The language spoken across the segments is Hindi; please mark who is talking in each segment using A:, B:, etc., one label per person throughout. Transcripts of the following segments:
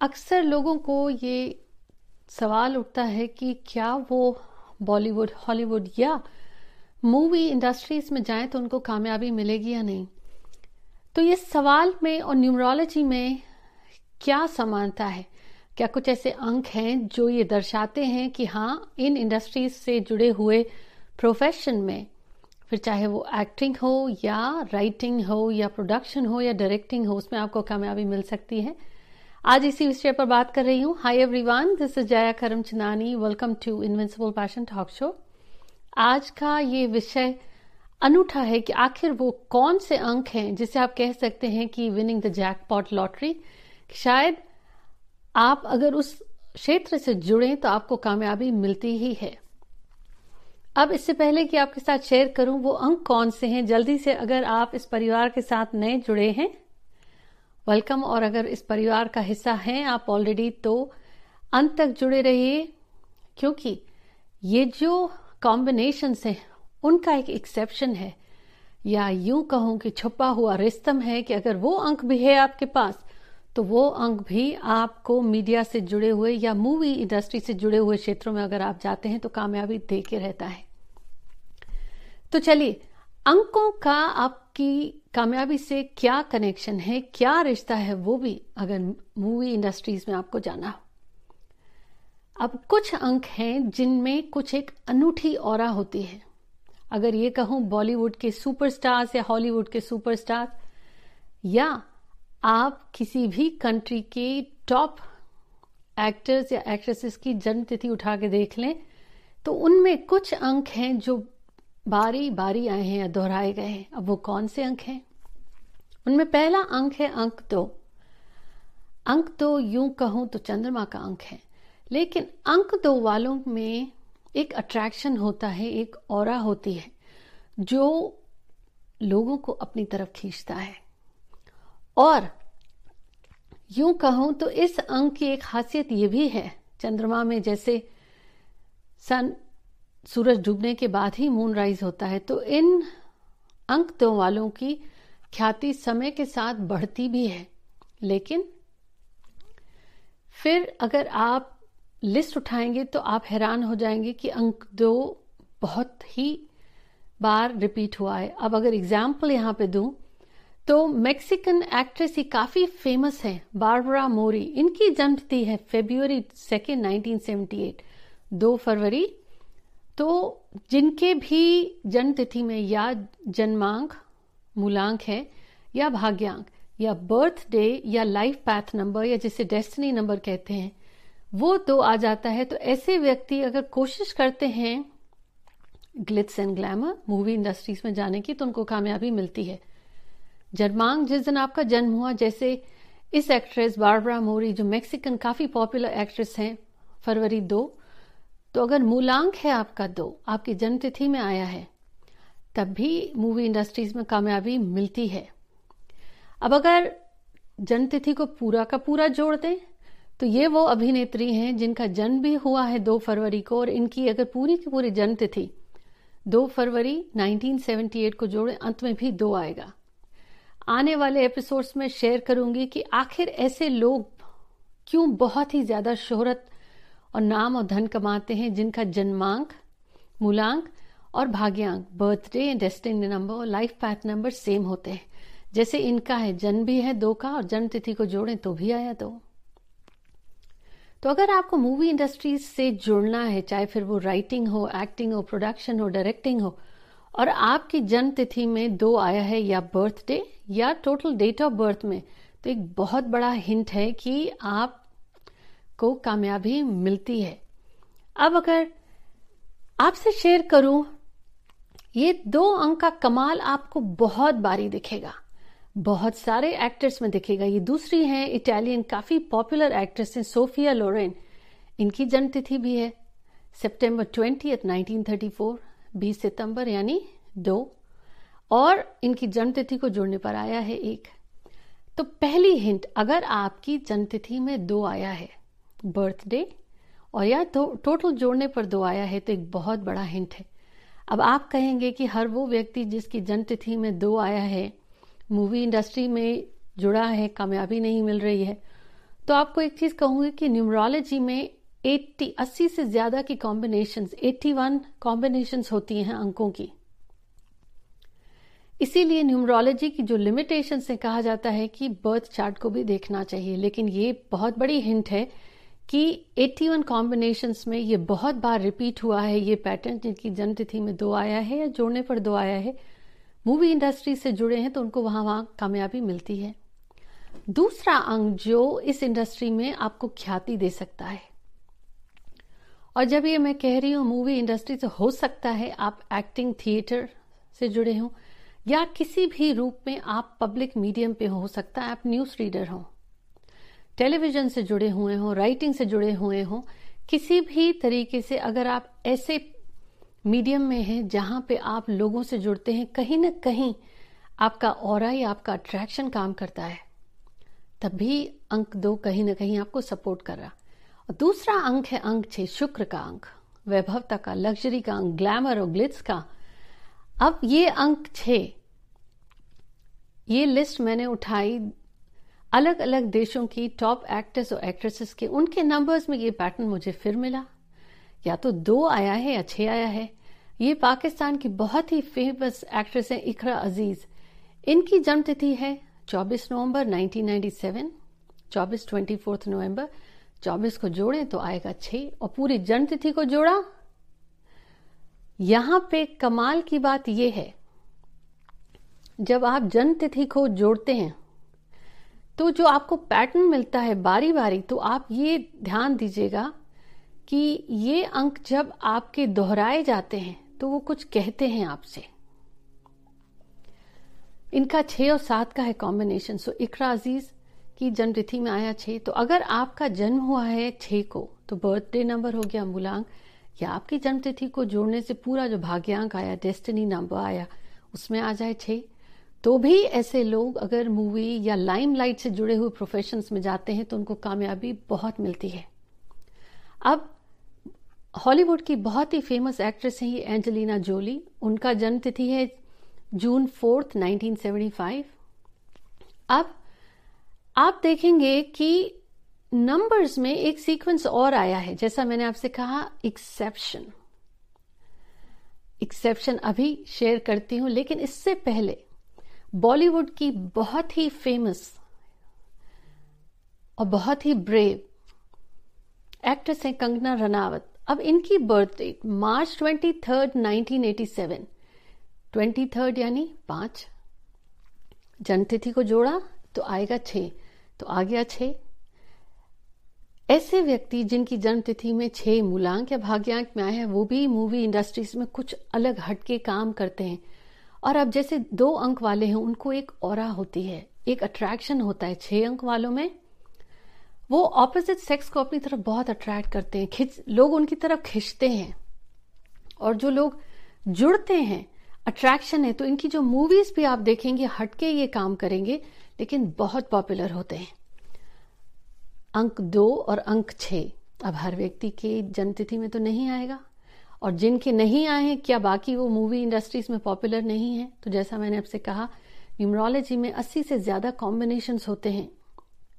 A: अक्सर लोगों को ये सवाल उठता है कि क्या वो बॉलीवुड, हॉलीवुड या मूवी इंडस्ट्रीज़ में जाएँ तो उनको कामयाबी मिलेगी या नहीं? तो ये सवाल में और न्यूमरोलॉजी में क्या समानता है? क्या कुछ ऐसे अंक हैं जो ये दर्शाते हैं कि हाँ इन इंडस्ट्रीज़ से जुड़े हुए प्रोफेशन में, फिर चाहे वो एक्टिंग हो या राइटिंग हो या प्रोडक्शन हो या डायरेक्टिंग हो, उसमें आपको कामयाबी मिल सकती है? आज इसी विषय पर बात कर रही हूँ। Hi everyone this is Jaya Karam Chanani welcome to invincible passion talk show आज का ये विषय अनूठा है कि आखिर वो कौन से अंक हैं जिसे आप कह सकते हैं कि विनिंग द जैकपॉट लॉटरी शायद आप अगर उस क्षेत्र से जुड़े तो आपको कामयाबी मिलती ही है। अब इससे पहले कि आपके साथ शेयर करूँ, वो अंक कौन से हैं? जल्दी से अगर आप इस परिवार के साथ नए जुड़े हैं वेलकम। और अगर इस परिवार का हिस्सा हैं आप ऑलरेडी तो अंत तक जुड़े रहिए, क्योंकि ये जो कॉम्बिनेशन हैं, उनका एक एक्सेप्शन है। या यूँ कहूँ कि छुपा हुआ रिस्तम है कि अगर वो अंक भी है आपके पास तो वो अंक भी आपको मीडिया से जुड़े हुए या मूवी इंडस्ट्री से जुड़े हुए क्षेत्रों में अगर आप जाते हैं तो कामयाबी दे के रहता है। तो चलिए अंकों का आपकी कामयाबी से क्या कनेक्शन है, क्या रिश्ता है, वो भी अगर मूवी इंडस्ट्रीज़ में आपको जाना हो। अब कुछ अंक हैं जिनमें कुछ एक अनूठी और होती है। अगर ये कहूँ बॉलीवुड के सुपरस्टार्स या हॉलीवुड के सुपरस्टार या आप किसी भी कंट्री के टॉप एक्टर्स या एक्ट्रेसेस की जन्मतिथि उठा के देख लें तो उनमें कुछ अंक हैं जो बारी बारी आए हैं या दोहराए गए हैं। अब वो कौन से अंक हैं? उनमें पहला अंक है अंक दो। अंक दो यूँ कहूँ तो चंद्रमा का अंक है। लेकिन अंक दो वालों में एक अट्रैक्शन होता है, एक और होती है, जो लोगों को अपनी तरफ़ खींचता है। और यूँ कहूँ तो इस अंक की एक खासियत यह भी है, चंद्रमा में जैसे सन सूरज डूबने के बाद ही मून राइज होता है। तो इन अंक दो वालों की ख्याति समय के साथ बढ़ती भी है। लेकिन फिर अगर आप लिस्ट उठाएँगे तो आप हैरान हो जाएँगे कि अंक दो बहुत ही बार रिपीट हुआ है। अब अगर एग्ज़ाम्पल यहाँ पे दूँ तो मैक्सिकन एक्ट्रेस ही काफ़ी फ़ेमस है बारबरा मोरी इनकी जन्मतिथि है फेब्रुवरी सेकेंड 1978 दो फरवरी तो जिनके भी जन्म तिथि में या जन्मांक, मूलांक है, या भाग्यांक, या बर्थ डे या लाइफ पैथ नंबर या जिसे डेस्टिनी नंबर कहते हैं, वो तो आ जाता है। तो ऐसे व्यक्ति अगर कोशिश करते हैं glitz and glamour movie industries में जाने की तो उनको कामयाबी मिलती है। जन्मांक जिस दिन आपका जन्म हुआ, जैसे इस एक्ट्रेस बारबरा मोरी जो मैक्सिकन काफ़ी पॉपुलर एक्ट्रेस हैं, फरवरी दो तो अगर मूलांक है आपका दो, आपकी जन्म तिथि में आया है, तब भी मूवी इंडस्ट्रीज़ में कामयाबी मिलती है। अब अगर जन्म तिथि को पूरा का पूरा जोड़ दें तो ये वो अभिनेत्री हैं जिनका जन्म भी हुआ है दो फरवरी को और इनकी अगर पूरी की पूरी जन्म तिथि दो फरवरी 1978 को जोड़े, अंत में भी दो आएगा। आने वाले एपिसोड्स में शेयर करूँगी कि आखिर ऐसे लोग क्यों बहुत ही ज़्यादा शोहरत और नाम और धन कमाते हैं, जिनका जन्मांक, मूलांक और भाग्यांक, बर्थडे, डेस्टिनी नंबर और लाइफ पैथ नंबर सेम होते हैं। जैसे इनका है, जन्म भी है दो का और जन्म तिथि को जोड़ें तो भी आया दो। तो अगर आपको मूवी इंडस्ट्री से जुड़ना है, चाहे फिर वो राइटिंग हो एक्टिंग हो प्रोडक्शन हो डायरेक्टिंग हो, और आपकी जन्म तिथि में दो आया है, या बर्थडे या टोटल डेट ऑफ़ बर्थ में तो एक बहुत बड़ा हिंट है कि आप को कामयाबी मिलती है। अब अगर आपसे शेयर करूँ, ये दो अंक का कमाल आपको बहुत बारी दिखेगा। बहुत सारे एक्टर्स में दिखेगा। ये दूसरी हैं इटालियन काफ़ी पॉपुलर एक्ट्रेस हैं, सोफिया लोरेन। इनकी जन्मतिथि भी है सितंबर ट्वेंटी नाइनटीन थर्टी फोर, बीस सितंबर यानी दो। और इनकी जन्मतिथि को जोड़ने पर आया है एक। तो पहली हिंट, अगर आपकी जन्मतिथि में दो आया है बर्थडे और या तो टोटल जोड़ने पर दो आया है तो एक बहुत बड़ा हिंट है। अब आप कहेंगे कि हर वो व्यक्ति जिसकी जन्म तिथि में दो आया है मूवी इंडस्ट्री में जुड़ा है, कामयाबी नहीं मिल रही है तो आपको एक चीज़ कहूँगी कि न्यूमरोलॉजी में 80 80 से ज़्यादा की कॉम्बिनेशन 81 कॉम्बिनेशन होती हैं अंकों की। इसीलिए न्यूमरोलॉजी की जो लिमिटेशन से कहा जाता है कि बर्थ चार्ट को भी देखना चाहिए, लेकिन ये बहुत बड़ी हिंट है कि 81 कॉम्बिनेशन में ये बहुत बार रिपीट हुआ है, ये पैटर्न जिनकी जन्मतिथि में दो आया है या जोड़ने पर दो आया है। मूवी इंडस्ट्री से जुड़े हैं तो उनको वहाँ वहाँ कामयाबी मिलती है। दूसरा अंग जो इस इंडस्ट्री में आपको ख्याति दे सकता है। और जब ये मैं कह रही हूँ मूवी इंडस्ट्री से हो सकता है, आप एक्टिंग थिएटर से जुड़े हों या किसी भी रूप में आप पब्लिक मीडियम पे हो सकता है, आप न्यूज़ रीडर हो। टेलीविज़न से जुड़े हुए हो राइटिंग से जुड़े हुए हो, किसी भी तरीके से अगर आप ऐसे मीडियम में हैं जहाँ पे आप लोगों से जुड़ते हैं, कहीं ना कहीं आपका और या आपका अट्रैक्शन काम करता है। तब भी अंक दो कहीं ना कहीं आपको सपोर्ट कर रहा। और दूसरा अंक है, अंक छह शुक्र का अंक, वैभवता का लग्जरी का अंक ग्लैमर और ग्लिट्स का। अब ये अंक छह ये लिस्ट मैंने उठाई अलग अलग देशों की टॉप एक्टर्स और एक्ट्रेसेस के उनके नंबर्स में ये पैटर्न मुझे फिर मिला। या तो दो आया है या छह आया है। ये पाकिस्तान की बहुत ही फ़ेमस एक्ट्रेस है इकरा अज़ीज़। इनकी जन्म तिथि है 24 नवंबर 1997 24 24 नवंबर। 24 को जोड़े तो आएगा छह और पूरी जन्म तिथि को जोड़ा। यहाँ पे कमाल की बात यह है, जब आप जन्म तिथि को जोड़ते हैं तो जो आपको पैटर्न मिलता है बारी बारी तो आप ये ध्यान दीजिएगा कि ये अंक जब आपके दोहराए जाते हैं तो वो कुछ कहते हैं आपसे। इनका छह और सात का है कॉम्बिनेशन सो इकरा अज़ीज़ की जन्म तिथि में आया छह तो अगर आपका जन्म हुआ है छह को तो बर्थडे नंबर हो गया मूलांक, या आपकी जन्म तिथि को जोड़ने से पूरा जो भाग्यांक आया डेस्टिनी नंबर आया, उसमें आ जाए छह। तो भी ऐसे लोग अगर मूवी या लाइमलाइट से जुड़े हुए प्रोफेशंस में जाते हैं तो उनको कामयाबी बहुत मिलती है। अब हॉलीवुड की बहुत ही फ़ेमस एक्ट्रेस हैं ये एंजेलिना जोली उनका जन्म तिथि है जून फोर्थ 1975 अब आप देखेंगे कि नंबर्स में एक सीक्वेंस और आया है। जैसा मैंने आपसे कहा एक्सेप्शन एक्सेप्शन अभी शेयर करती हूँ, लेकिन इससे पहले बॉलीवुड की बहुत ही फ़ेमस और बहुत ही ब्रेव एक्ट्रेस हैं कंगना रनावत। अब इनकी birth date March twenty third nineteen eighty seven twenty third यानी पाँच। जन्मतिथि को जोड़ा तो आएगा छ तो आ गया छ ऐसे व्यक्ति जिनकी जन्म तिथि में छह मूलांक या भाग्यांक में आए हैं, वो भी मूवी इंडस्ट्रीज़ में कुछ अलग हटके काम करते हैं। और अब जैसे दो अंक वाले हैं, उनको एक और होती है, एक अट्रैक्शन होता है छह अंक वालों में। वो ऑपोजिट सेक्स को अपनी तरफ़ बहुत अट्रैक्ट करते हैं, खिंच, लोग उनकी तरफ़ खिंचते हैं। और जो लोग जुड़ते हैं अट्रैक्शन है तो इनकी जो मूवीज़ भी आप देखेंगे, हटके ये काम करेंगे, लेकिन बहुत पॉपुलर होते हैं। अंक दो और अंक छ अब हर व्यक्ति के जन्मतिथि में तो नहीं आएगा। और जिनके नहीं आए हैं, क्या बाकी वो मूवी इंडस्ट्रीज़ में पॉपुलर नहीं है? तो जैसा मैंने आपसे कहा न्यूमरोलॉजी में 80 से ज़्यादा कॉम्बिनेशन होते हैं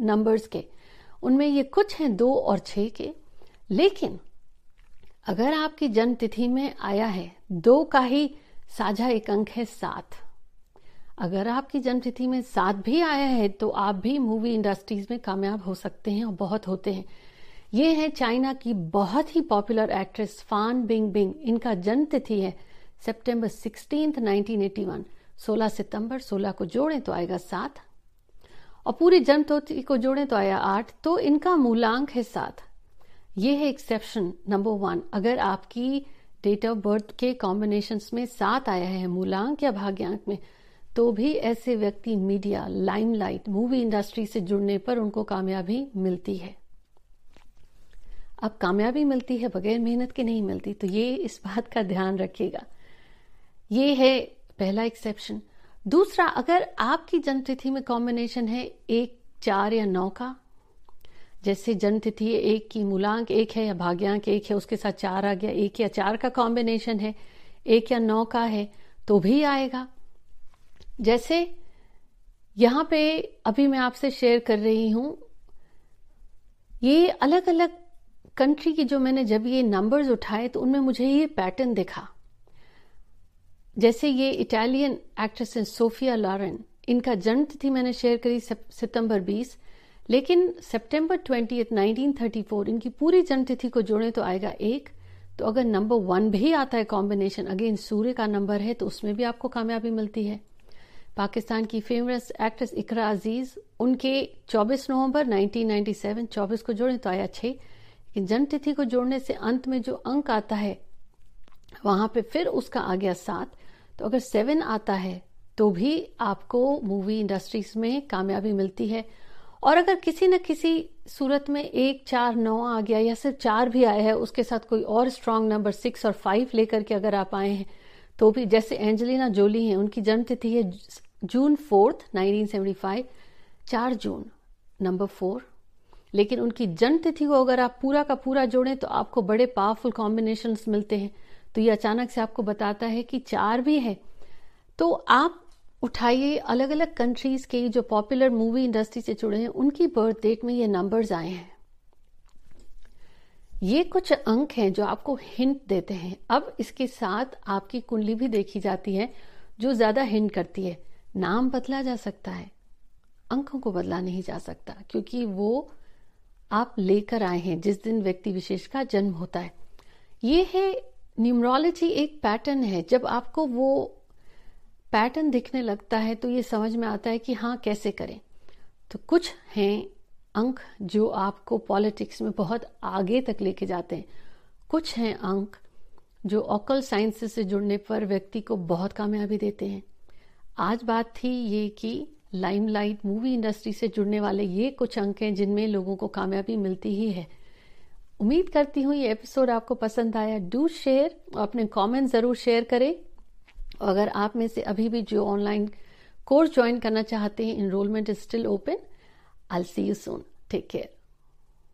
A: नंबर्स के। उनमें ये कुछ हैं, दो और छह के। लेकिन, अगर आपकी जन्म तिथि में आया है, दो का ही साझा एक अंक है सात। अगर आपकी जन्म तिथि में सात भी आया है तो आप भी मूवी इंडस्ट्रीज़ में कामयाब हो सकते हैं और बहुत होते हैं। ये है चाइना की बहुत ही popular actress Fan Bing Bing इनका जन्म तिथि है सितंबर सिक्सटीन 1981 16 सितंबर 16 को जोड़ें तो आएगा सात। और पूरी जन्म तिथि को जोड़ें तो आया आठ तो इनका मूलांक है सात। ये है एक्सेप्शन नंबर वन अगर आपकी डेट ऑफ़ बर्थ के कॉम्बिनेशन में सात आया है मूलांक या भाग्यांक में तो भी ऐसे व्यक्ति मीडिया लाइमलाइट मूवी इंडस्ट्री से जुड़ने पर उनको कामयाबी मिलती है। अब कामयाबी मिलती है बगैर मेहनत के नहीं मिलती तो ये इस बात का ध्यान रखिएगा। ये है पहला एक्सेप्शन दूसरा, अगर आपकी जन्मतिथि में कॉम्बिनेशन है एक, चार या नौ का, जैसे जन्मतिथि एक की मूलांक एक है या भाग्यांक एक है, उसके साथ चार आ गया, एक या चार का कॉम्बिनेशन है, एक या नौ का है तो भी आएगा। जैसे यहाँ पे अभी मैं आपसे शेयर कर रही हूँ, ये अलग अलग कंट्री की जो मैंने जब ये नंबर्स उठाए तो उनमें मुझे ये पैटर्न दिखा। जैसे ये इटालियन एक्ट्रेस सोफिया लॉरेन इनका जन्म तिथि मैंने शेयर करी सितंबर 20 लेकिन सितंबर 20 1934 इनकी पूरी जन्म तिथि को जोड़े तो आएगा एक। तो अगर नंबर वन भी आता है कॉम्बिनेशन अगेन सूर्य का नंबर है तो उसमें भी आपको कामयाबी मिलती है। पाकिस्तान की फ़ेमस एक्ट्रेस इकरा अज़ीज़, उनके 24 नवंबर 1997 24 को जोड़े तो आया छह। लेकिन जन्म तिथि को जोड़ने से अंत में जो अंक आता है, वहाँ पे फिर उसका आ गया सात। तो अगर सेवन आता है तो भी आपको मूवी इंडस्ट्रीज़ में कामयाबी मिलती है। और अगर किसी न किसी सूरत में एक, चार, नौ आ गया या सिर्फ़ चार भी आया है, उसके साथ कोई और स्ट्रांग नंबर सिक्स और फाइव लेकर के अगर आप आए हैं तो भी जैसे एंजेलिना जोली हैं, उनकी जन्म तिथि है जून फोर्थ 1975 चार जून नंबर फोर लेकिन उनकी जन्म तिथि को अगर आप पूरा का पूरा जोड़ें तो आपको बड़े पावरफुल कॉम्बिनेशन मिलते हैं। तो ये अचानक से आपको बताता है कि चार भी है। तो आप उठाइए अलग अलग कंट्रीज़ के जो पॉपुलर मूवी इंडस्ट्री से जुड़े हैं, उनकी बर्थ डेट में ये नंबर्स आए हैं। ये कुछ अंक हैं जो आपको हिंट देते हैं। अब इसके साथ आपकी कुंडली भी देखी जाती है, जो ज़्यादा हिंट करती है। नाम बदला जा सकता है, अंकों को बदला नहीं जा सकता, क्योंकि वो आप लेकर आए हैं, जिस दिन व्यक्ति विशेष का जन्म होता है। ये है न्यूमरोलॉजी एक पैटर्न है। जब आपको वो पैटर्न दिखने लगता है तो ये समझ में आता है कि हाँ कैसे करें। तो कुछ हैं अंक जो आपको पॉलिटिक्स में बहुत आगे तक लेके जाते हैं। कुछ हैं अंक जो ऑकल साइंस से जुड़ने पर व्यक्ति को बहुत कामयाबी देते हैं। आज बात थी ये कि लाइमलाइट मूवी इंडस्ट्री से जुड़ने वाले ये कुछ अंक हैं जिनमें लोगों को कामयाबी मिलती ही है। उम्मीद करती हूँ ये एपिसोड आपको पसंद आया। डू शेयर और अपने कमेंट ज़रूर शेयर करें। अगर आप में से अभी भी जो ऑनलाइन कोर्स ज्वाइन करना चाहते हैं enrolment is still open I see you soon take care